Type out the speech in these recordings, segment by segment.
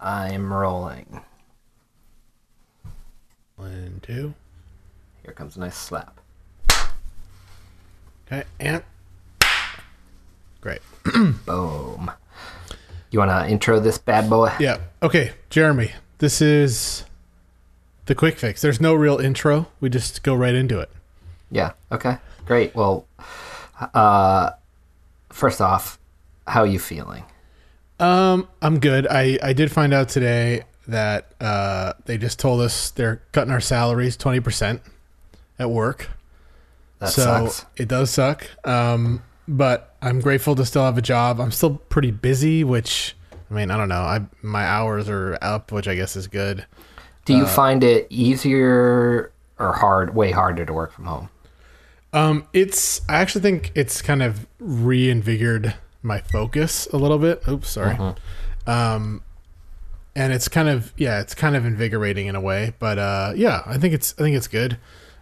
I'm rolling. One, two. Here comes a nice slap. Okay, and great. Boom. You want to intro this bad boy? Yeah. Okay, Jeremy. This is the quick fix. There's no real intro. We just go right into it. Yeah. Okay. Great. Well, uh, first off, how are you feeling? Um, I'm good. I I did find out today that uh they just told us they're cutting our salaries 20% at work. That so sucks. it does suck. Um, but I'm grateful to still have a job. I'm still pretty busy, which I mean, I don't know. I my hours are up, which I guess is good. Do uh, you find it easier or hard, way harder to work from home? Um, it's I actually think it's kind of reinvigorated my focus a little bit. Oops, sorry. Um, and it's kind of yeah, it's kind of invigorating in a way. But uh, yeah, I think it's I think it's good.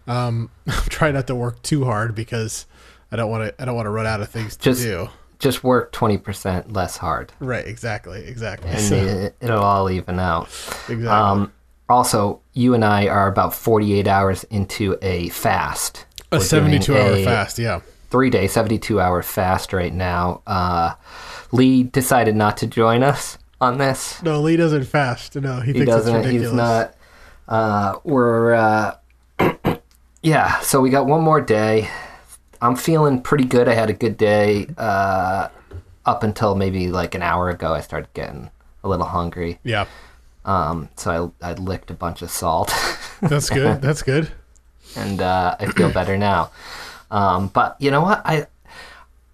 Um, I'm trying not to work too hard because I don't want to I don't want to run out of things to Just- do. Just work 20% less hard Right, exactly, exactly. and So- it, it'll all even out. exactly. Um, also, you and I are about 48 hours into a fast. a 72 hour a fast, yeah. Three day, 72 hour fast right now. Uh, Lee decided not to join us on this. No, Lee doesn't fast. No, he, He thinks doesn't, ridiculous. he's not. Uh, we're, uh, yeah, so we got one more day. I'm feeling pretty good. I had a good day. Uh, up until maybe like an hour ago, I started getting a little hungry. Yeah, Um, so I, I licked a bunch of salt. that's good. That's good. and uh, I feel better now. Um, but you know what? I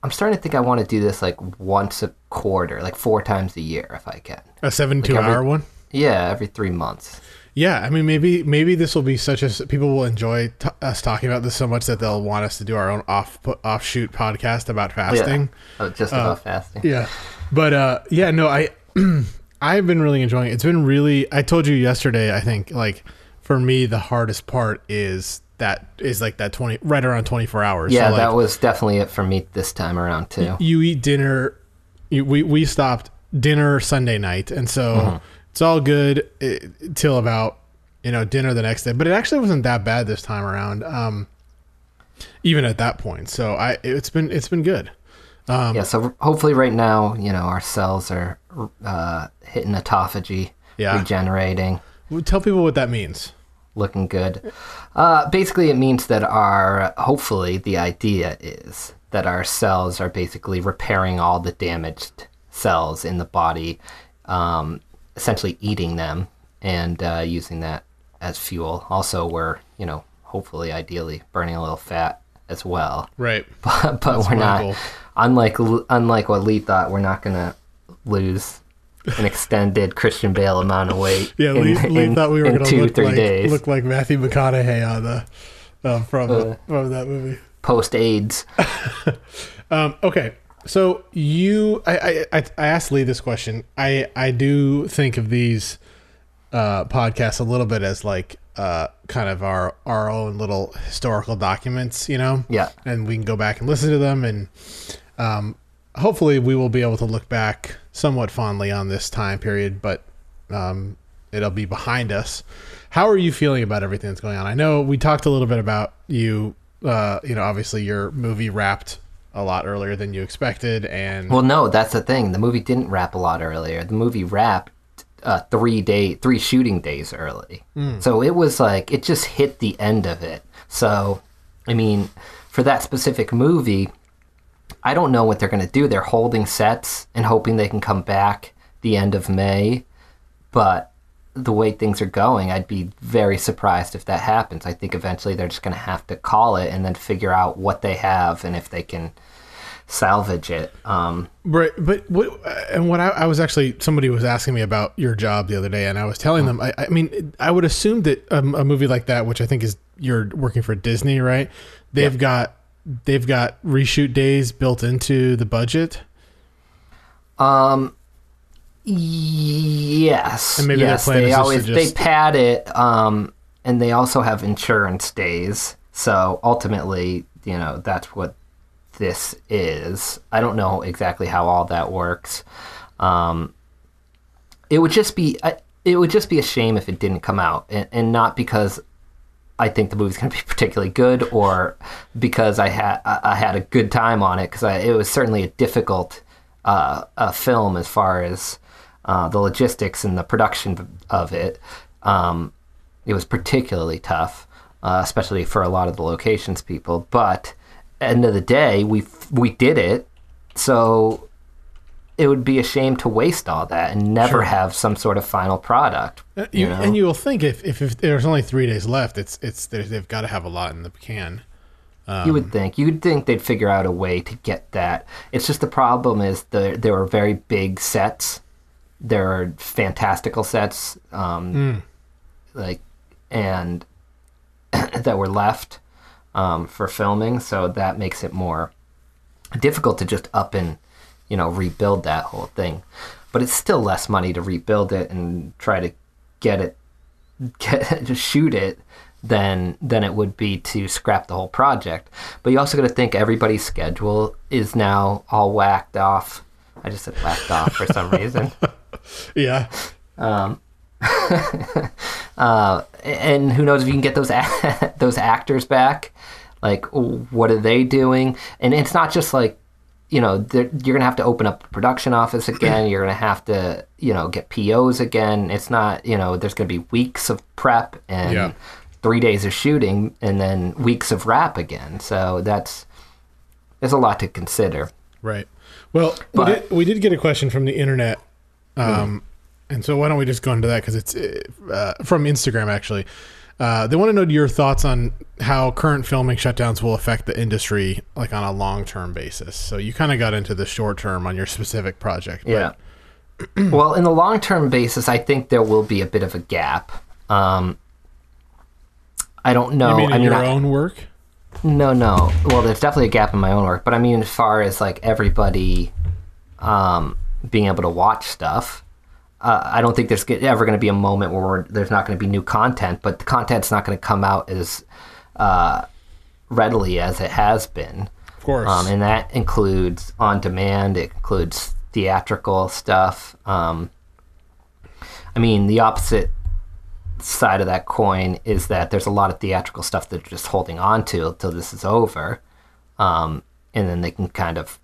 I'm starting to think I want to do this like once a quarter, like four times a year if I can. A 72 Like every- hour one. Yeah, every three months. Yeah, I mean, maybe maybe this will be such as people will enjoy t- us talking about this so much that they'll want us to do our own off offshoot podcast about fasting. Oh, just about fasting. Yeah, but uh, yeah, no, I I've been really enjoying it. It's been really. I told you yesterday. I think like for me the hardest part is that is like that twenty right around twenty four hours. Yeah, So, like, that was definitely it for me this time around too. you eat dinner. You, we we stopped dinner Sunday night, and so Mm-hmm. it's all good eh, till about you know dinner the next day. But it actually wasn't that bad this time around. Um, even at that point, so I it's been it's been good. Um, yeah, so hopefully right now, you know, our cells are uh, hitting autophagy, Yeah. regenerating. Well, Tell people what that means. Looking good. Uh, basically, it means that our, hopefully, the idea is that our cells are basically repairing all the damaged cells in the body, um, essentially eating them and uh, using that as fuel. Also, we're, you know, hopefully, ideally, burning a little fat as well. Right. But, but we're not, goal. unlike unlike what Lee thought, we're not going to lose an extended Christian Bale amount of weight. Yeah, in, Lee, Lee in- thought we were in going to look like days. look like Matthew McConaughey on the uh, from Uh. from that movie. post AIDS. Um, okay, so you, I, I, I I asked Lee this question. I, I do think of these uh, podcasts a little bit as like uh, kind of our our own little historical documents, you know. Yeah. And we can go back and listen to them, and um, hopefully we will be able to look back somewhat fondly on this time period, but um, it'll be behind us. How are you feeling about everything that's going on? I know we talked a little bit about you. Uh, you know, obviously your movie wrapped a lot earlier than you expected, and Well, no, that's the thing. The movie didn't wrap a lot earlier. The movie wrapped uh, three day, three shooting days early. So it was like it just hit the end of it. So, I mean, for that specific movie, I don't know what they're going to do. They're holding sets and hoping they can come back the end of May, but the way things are going, I'd be very surprised if that happens. I think eventually they're just going to have to call it and then figure out what they have and if they can salvage it. Um, Right, but what and what I, I was actually somebody was asking me about your job the other day, and I was telling them. I, I mean, I would assume that um, a movie like that, which I think is you're working for Disney, right? They've got they've got reshoot days built into the budget. Um. Yes. And maybe yes, they always just- they pad it. Um, and they also have insurance days. So ultimately, you know, that's what this is. I don't know exactly how all that works. Um, it would just be I- it would just be a shame if it didn't come out, and, and not because I think the movie's going to be particularly good, or because I had I had a good time on it, because it was certainly a difficult uh, a film as far as uh, the logistics and the production of it. Um, it was particularly tough, uh, especially for a lot of the locations people. But end of the day, we we did it, so it would be a shame to waste all that and never Sure. have some sort of final product. Uh, You, know? And you will think if, if, if there's only three days left, it's it's they've got to have a lot in the can. you would think you'd think they'd figure out a way to get that. It's just the problem is the there are very big sets. There are fantastical sets, um, like and that were left um, for filming, so that makes it more difficult to just up and you know rebuild that whole thing. But it's still less money to rebuild it and try to get it get to shoot it than than it would be to scrap the whole project. But you also got to think everybody's schedule is now all whacked off. I just said whacked off for some reason. Yeah. Um Uh, and who knows if you can get those a- those actors back? Like, what are they doing? And it's not just like, you know, you're gonna have to open up a production office again. You're gonna have to, you know, get POs again. It's not, you know, there's gonna be weeks of prep and Yeah. three days of shooting, and then weeks of wrap again. So that's there's a lot to consider. Right. Well, But- we, did, we did get a question from the internet, um, and so why don't we just go into that because it's uh, from Instagram actually. Uh, they want to know your thoughts on how current filming shutdowns will affect the industry, like on a long term basis. So you kind of got into the short term on your specific project. but- Yeah. well, in the long term basis, I think there will be a bit of a gap. Um, I don't know. You mean in I mean, your I- own work? no, no. Well, there's definitely a gap in my own work, but I mean, as far as like everybody um, being able to watch stuff, uh, I don't think there's ever going to be a moment where we're, there's not going to be new content, but the content's not going to come out as uh, readily as it has been. Of course. Um, and that includes on demand, it includes theatrical stuff. Um, I mean, the opposite side of that coin is that there's a lot of theatrical stuff that they're just holding on to until this is over. Um, and then they can kind of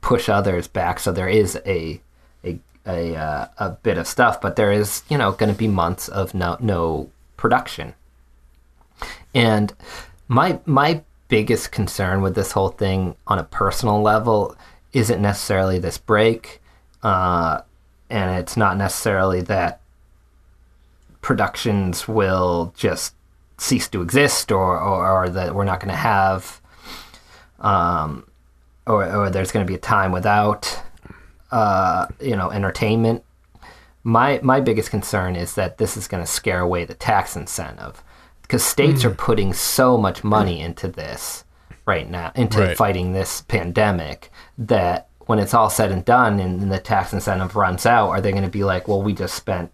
push others back. So there is a a a, uh, a bit of stuff, but there is you know going to be months of no no production. And my my biggest concern with this whole thing on a personal level isn't necessarily this break, uh, and it's not necessarily that productions will just cease to exist or, or, or that we're not going to have um, or, or there's going to be a time without uh, you know entertainment my my biggest concern is that this is going to scare away the tax incentive. Because states are putting so much money into this right now into Right. fighting this pandemic that when it's all said and done and the tax incentive runs out are they going to be like well we just spent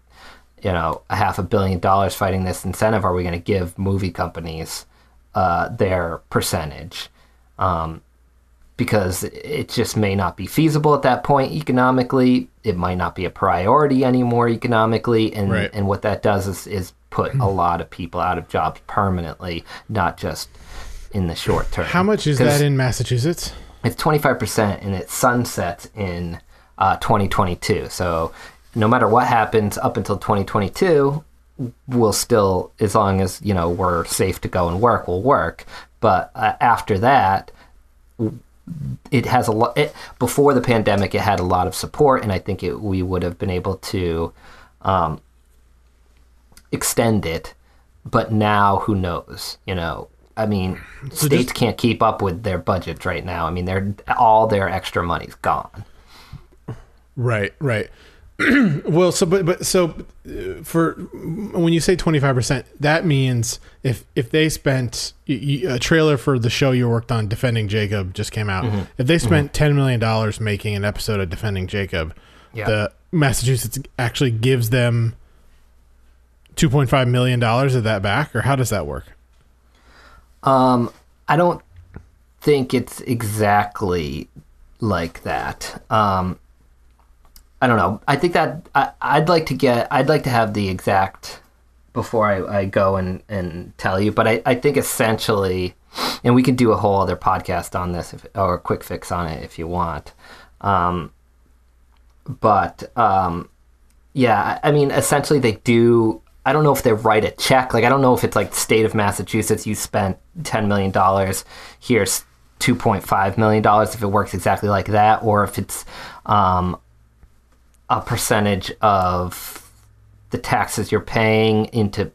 you know a half a billion dollars fighting this incentive. Are we going to give movie companies uh, their percentage? Um, because it just may not be feasible at that point economically. It might not be a priority anymore economically, and Right. and what that does is is put a lot of people out of jobs permanently, not just in the short term. How much is that in Massachusetts? It's twenty five percent, and it sunsets in uh, twenty twenty two. So no matter what happens up until twenty twenty two, we'll still, as long as you know we're safe to go and work, we'll work. But uh, after that, it has a lot. Before the pandemic, it had a lot of support, and I think it, we would have been able to um, extend it. But now, who knows? You know, I mean, So states just- can't keep up with their budgets right now. I mean, they're all their extra money's gone. Right, right. well, so but but so uh, for when you say twenty five percent, that means if if they spent a trailer for the show you worked on, Defending Jacob, just came out. Mm-hmm. If they spent ten million dollars making an episode of Defending Jacob, Yeah. the Massachusetts actually gives them two point five million dollars of that back, or how does that work? Um, I don't think it's exactly like that. Um, I don't know. I think that I, I'd like to get. I'd like to have the exact before I, I go and, and tell you. But I, I think essentially, and we could do a whole other podcast on this if, or a quick fix on it if you want. Um, but um, yeah, I mean, essentially they do. I don't know if they write a check. Like I don't know if it's like state of Massachusetts. You spent ten million dollars. Here's two point five million dollars. If it works exactly like that, or if it's um, a percentage of the taxes you're paying into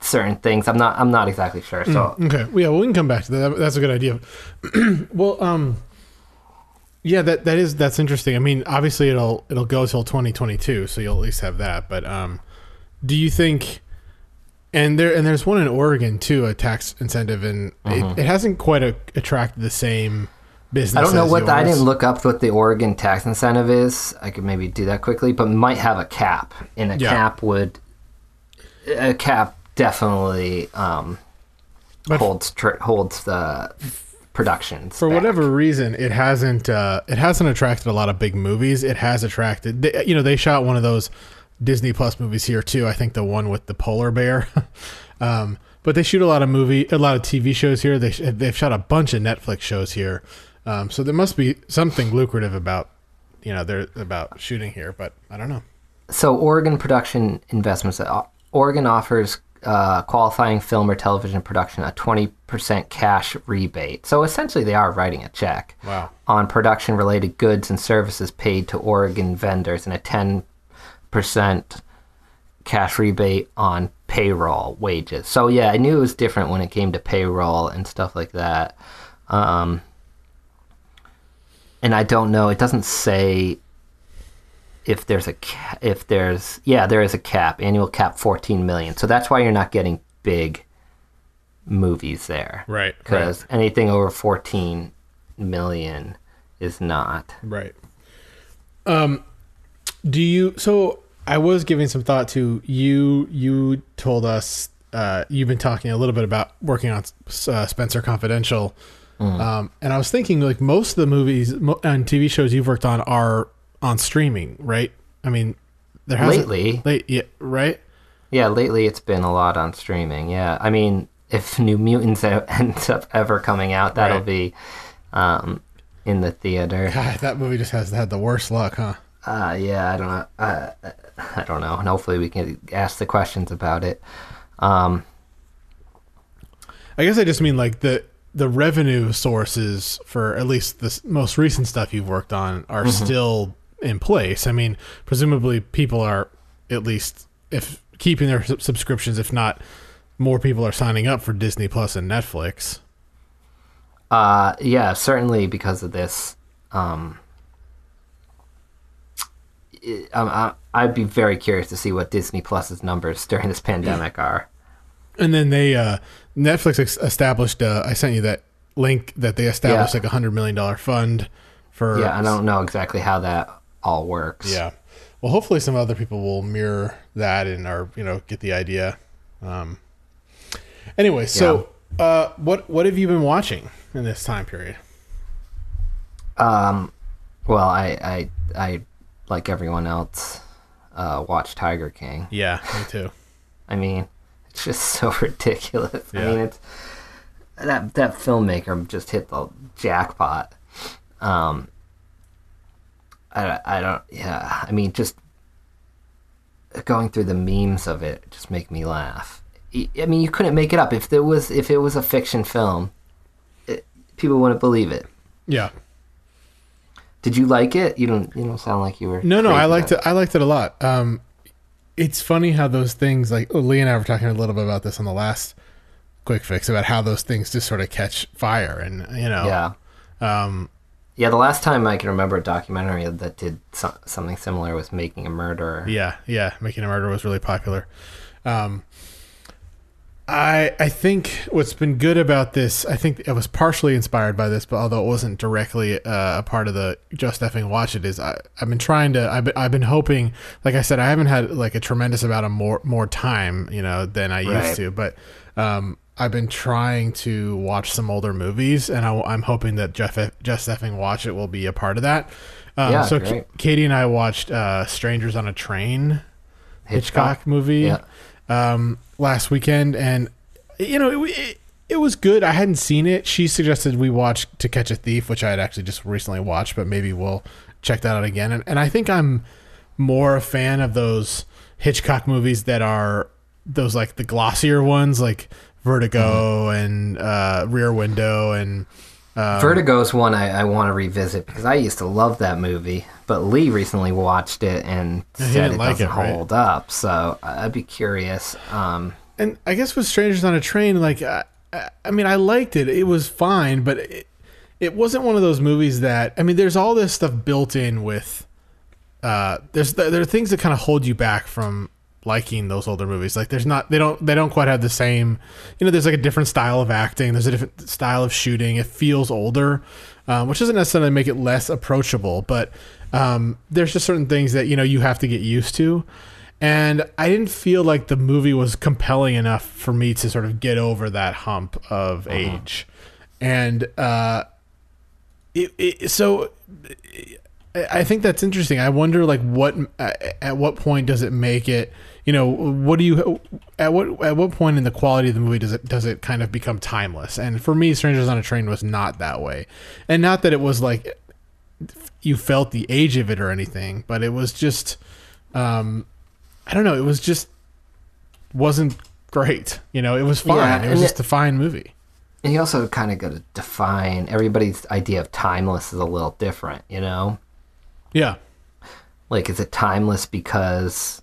certain things. I'm not. I'm not exactly sure. So Okay. Well, yeah, well, we can come back to that. That's a good idea. well, um, yeah, that that is that's interesting. I mean, obviously it'll it'll go till 2022, so you'll at least have that. But um, do you think? And there and there's one in Oregon too, a tax incentive, and it, it hasn't quite a, attracted the same business. I don't know what the, I didn't look up what the Oregon tax incentive is. I could maybe do that quickly, but might have a cap, and a Yeah. cap would a cap definitely um, But- holds tr- holds the productions for back. whatever reason it hasn't uh, it hasn't attracted a lot of big movies it has attracted they, you know they shot one of those disney plus movies here too i think the one with the polar bear um, but they shoot a lot of movie a lot of tv shows here they, they've shot a bunch of netflix shows here um, so there must be something lucrative about you know they're about shooting here but i don't know So Oregon Production Investments. uh, Oregon offers uh, qualifying film or television production a 20% cash rebate. So essentially, they are writing a check wow on production related goods and services paid to Oregon vendors and a 10% cash rebate on payroll wages. So yeah, I knew it was different when it came to payroll and stuff like that. Um, and I don't know, it doesn't say if there's a ca- if there's yeah, there is a cap, annual cap 14 million. So that's why you're not getting big movies there. right Cuz anything over 14 million is not. Right. Um, do you? So I was giving some thought to you. You told us uh, you've been talking a little bit about working on uh, Spencer Confidential, um, and I was thinking like most of the movies mo- and TV shows you've worked on are on streaming, right? I mean, there hasn't Lately, late, yeah, right? Yeah, lately it's been a lot on streaming. Yeah, I mean, if New Mutants ends up ever coming out, that'll Right. be um, in the theater. God, that movie just has had the worst luck, huh? Uh, yeah, I don't know. Uh, I don't know, and hopefully we can ask the questions about it. Um, I guess I just mean like the the revenue sources for at least the most recent stuff you've worked on are still in place. I mean, presumably people are at least if keeping their sub- subscriptions, if not more people are signing up for Disney Plus and Netflix. uh, yeah, certainly because of this. Um, it- um, I, I'd be very curious to see what Disney Plus's numbers during this pandemic are. And then they uh Netflix ex- established uh I sent you that link that they established Yeah. like a 100 million dollar fund for Yeah, I don't know exactly how that all works. Yeah. Well, hopefully some other people will mirror that and or you know get the idea. Um. Anyway, so uh, what what have you been watching in this time period? Um, well, I, I, I, like everyone else, uh, watch Tiger King. Yeah, me too. I mean, it's just so ridiculous. I mean, it's that that filmmaker just hit the jackpot. Um, I, I don't. Yeah, I mean, just going through the memes of it just make me laugh. I mean, you couldn't make it up if there was if it was a fiction film. It, people wouldn't believe it. Yeah. Did you like it? You don't. You don't sound like you were. No, no, I liked about it. I liked it a lot. Um, it's funny how those things like Lee and I were talking a little bit about this on the last quick fix about how those things just sort of catch fire and you know Yeah. um Yeah, the last time I can remember a documentary that did so- something similar was Making a Murderer. Yeah, yeah, Making a Murder was really popular. Um, I I think what's been good about this, I think it was partially inspired by this, but although it wasn't directly uh, a part of the just effing watch it is I I've been trying to I've been, I've been hoping like I said I haven't had like a tremendous amount of more more time you know than I Right. used to, but um. I've been trying to watch some older movies, and I, am hoping that Jeff, Just Effing Watch It will be a part of that. Um, Yeah, so. K- Katie and I watched uh, Strangers on a Train Hitchcock, movie Yeah. um, last weekend, and you know it, it, it was good. I hadn't seen it. She suggested we watch To Catch a Thief, which I had actually just recently watched, but maybe we'll check that out again. And, and I think I'm more a fan of those Hitchcock movies that are those like the glossier ones, like Vertigo Mm-hmm. and uh, Rear Window and. Um, Vertigo's one I, I want to revisit because I used to love that movie, but Lee recently watched it and he said it like doesn't it, right? hold up. So I'd be curious. Um, and I guess with Strangers on a Train, like I, I- I mean, I liked it. It was fine, but it, it wasn't one of those movies that I mean. There's all this stuff built in with. Uh, there's there are things that kind of hold you back from liking those older movies. Like there's not they don't they don't quite have the same. You know, there's like a different style of acting. There's a different style of shooting. It feels older, um, which doesn't necessarily make it less approachable, but um, there's just certain things that you know you have to get used to. And I didn't feel like the movie was compelling enough for me to sort of get over that hump of age. And uh, it, it, so I I think that's interesting. I wonder, like, what at what point does it make it? You know, what do you at what at what point in the quality of the movie does it does it kind of become timeless? And for me, Strangers on a Train was not that way, and not that it was like you felt the age of it or anything, but it was just, um, I don't know, it was just wasn't great. You know, it was fine. Yeah, it was just a fine movie. and you also kind of got to define everybody's idea of timeless is a little different, you know? Yeah, Like, is it timeless because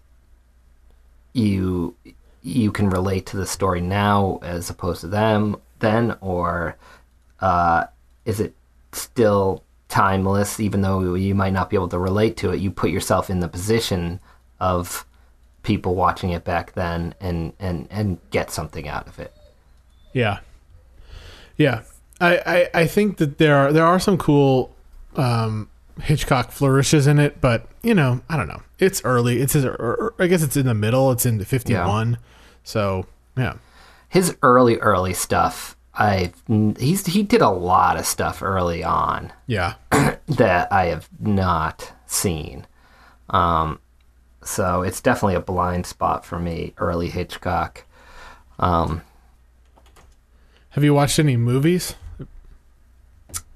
you you can relate to the story now as opposed to them then, or uh, is it still timeless even though you might not be able to relate to it? You put yourself in the position of people watching it back then and and and get something out of it. Yeah, yeah. I, I, I think that there are there are some cool um, Hitchcock flourishes in it, but you know I don't know. It's early. It's his, I guess it's in the middle. It's in fifty one. So yeah, his early early stuff i he's he did a lot of stuff early on yeah, that i have not seen um so it's definitely a blind spot for me early hitchcock um Have you watched any movies?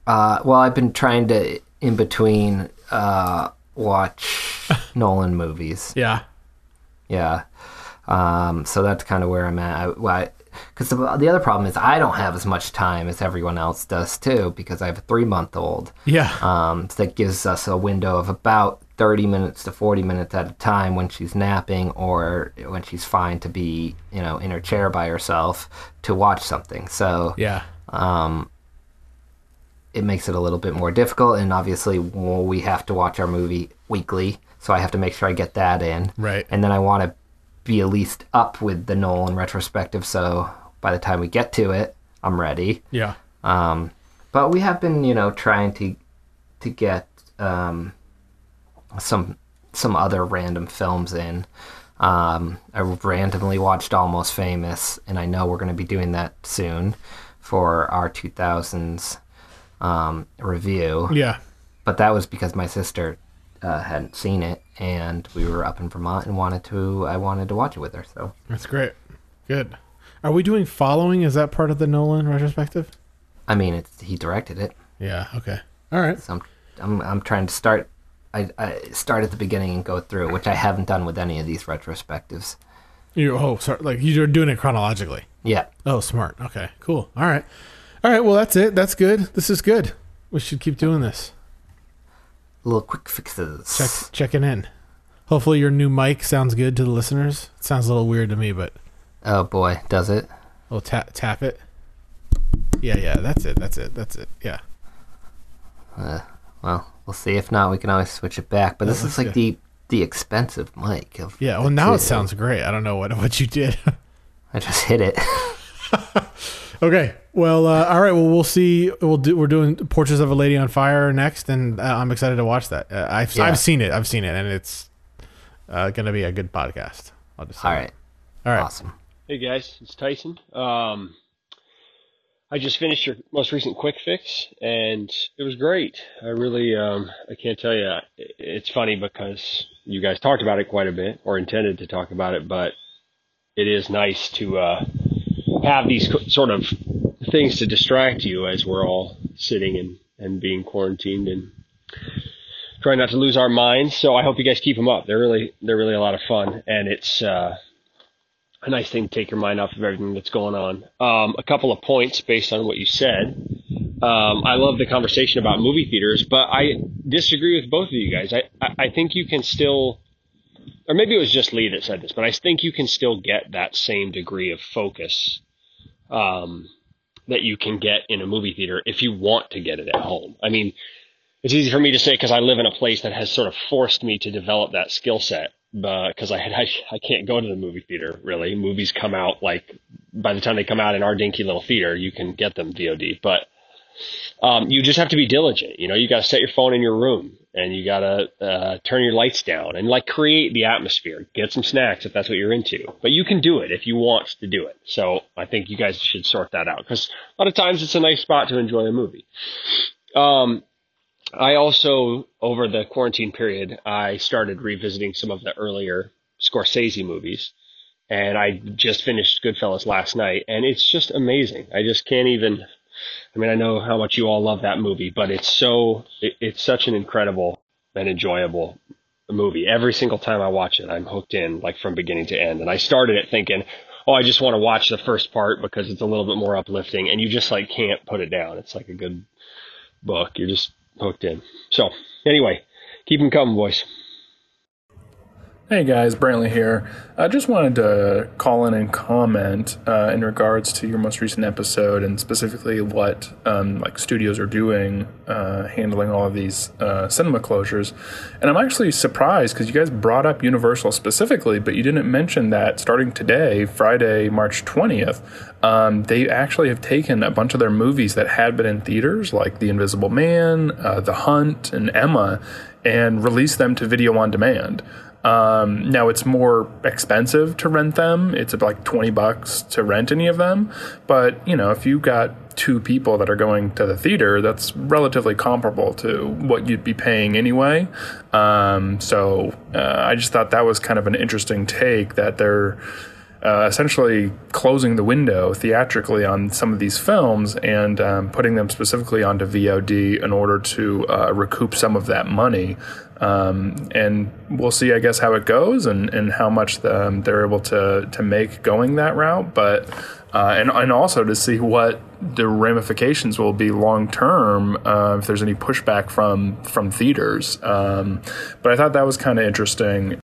uh well i've been trying to in between uh watch nolan movies Yeah, Yeah. Um, so that's kind of where I'm at. Because the, the other problem is I don't have as much time as everyone else does too, because I have a three month old. yeah, Um, so that gives us a window of about 30 minutes to 40 minutes at a time when she's napping or when she's fine to be, you know, in her chair by herself to watch something. So yeah, um, it makes it a little bit more difficult. And obviously, well, we have to watch our movie weekly, so I have to make sure I get that in. Right. And then I want to be at least up with the Nolan retrospective, so by the time we get to it, I'm ready. yeah, Um, but we have been, you know, trying to to get um, some some other random films in. Um, I randomly watched Almost Famous, and I know we're going to be doing that soon for our 2000s um, review. yeah. But that was because my sister uh, hadn't seen it, and we were up in Vermont and wanted to. I wanted to watch it with her. So That's great. Good. Are we doing following? Is that part of the Nolan retrospective? I mean, it's, he directed it. Yeah. Okay. All right. So I'm, I'm, I'm trying to start. I, I start at the beginning and go through, which I haven't done with any of these retrospectives. You oh sorry, like you're doing it chronologically. Yeah, Oh, smart. Okay, cool. All right, all right. Well, that's it. That's good. This is good. We should keep doing this. little quick fixes. Check checking in. Hopefully, your new mic sounds good to the listeners. It sounds a little weird to me, but Oh boy, does it? we'll tap tap it. Yeah, yeah. That's it. That's it. That's it. Yeah. Uh, well, we'll see. If not, we can always switch it back. But this is like go. the the expensive mic. Of Yeah. Well, now it sounds great. I don't know what what you did. I just hit it. okay. Well, uh, all right. Well, we'll see. We'll do. We're doing Portraits of a Lady on Fire next, and uh, I'm excited to watch that. Uh, I've Yeah. I've seen it. I've seen it, and it's uh, gonna be a good podcast. I'll just say All that. right, All right. awesome. Hey guys, it's Tyson. Um, I just finished your most recent quick fix, and it was great. I really, um, I can't tell you. It's funny because you guys talked about it quite a bit, or intended to talk about it, but it is nice to uh, have these sort of things to distract you as we're all sitting and, and being quarantined and trying not to lose our minds. So I hope you guys keep them up. They're really they're really a lot of fun, and it's uh, a nice thing to take your mind off of everything that's going on. Um, a couple of points based on what you said. Um, I love the conversation about movie theaters, but I disagree with both of you guys. I, I, I think you can still, or maybe it was just Lee that said this, but I think you can still get that same degree of focus um, that you can get in a movie theater if you want to get it at home. I mean, it's easy for me to say because I live in a place that has sort of forced me to develop that skill set because I, I I can't go to the movie theater really. Movies come out like by the time they come out in our dinky little theater, you can get them VOD. But um, you just have to be diligent. You know, you got to set your phone in your room and you got to uh, turn your lights down and like create the atmosphere. Get some snacks if that's what you're into. But you can do it if you want to do it. So I think you guys should sort that out because a lot of times it's a nice spot to enjoy a movie. Um, I also, over the quarantine period, I started revisiting some of the earlier Scorsese movies. And I just finished Goodfellas last night, and it's just amazing. I just can't even. I mean, I know how much you all love that movie, but it's so. It, it's such an incredible and enjoyable movie. Every single time I watch it, I'm hooked in, like from beginning to end. And I started it thinking, oh, I just want to watch the first part because it's a little bit more uplifting, and you just like can't put it down. It's like a good book. You're just hooked in. So anyway, keep them coming, boys. Hey guys, Brantley here. I just wanted to call in and comment uh, in regards to your most recent episode and specifically what um, like studios are doing uh, handling all of these uh, cinema closures. And I'm actually surprised because you guys brought up Universal specifically, but you didn't mention that starting today, Friday, March 20th, um, they actually have taken a bunch of their movies that had been in theaters, like The Invisible Man, uh, The Hunt, and Emma, and released them to video on demand. Um, now it's more expensive to rent them. It's like 20 bucks to rent any of them. But, you know, if you got two people that are going to the theater, that's relatively comparable to what you'd be paying anyway. Um, so uh, I just thought that was kind of an interesting take that they're uh, essentially closing the window theatrically on some of these films and um, putting them specifically onto VOD in order to uh, recoup some of that money. Um, and we'll see, I guess, how it goes and, and how much the, um, they're able to, to make going that route. But uh, and and also to see what the ramifications will be long term uh, if there's any pushback from from theaters. Um, but I thought that was kind of interesting.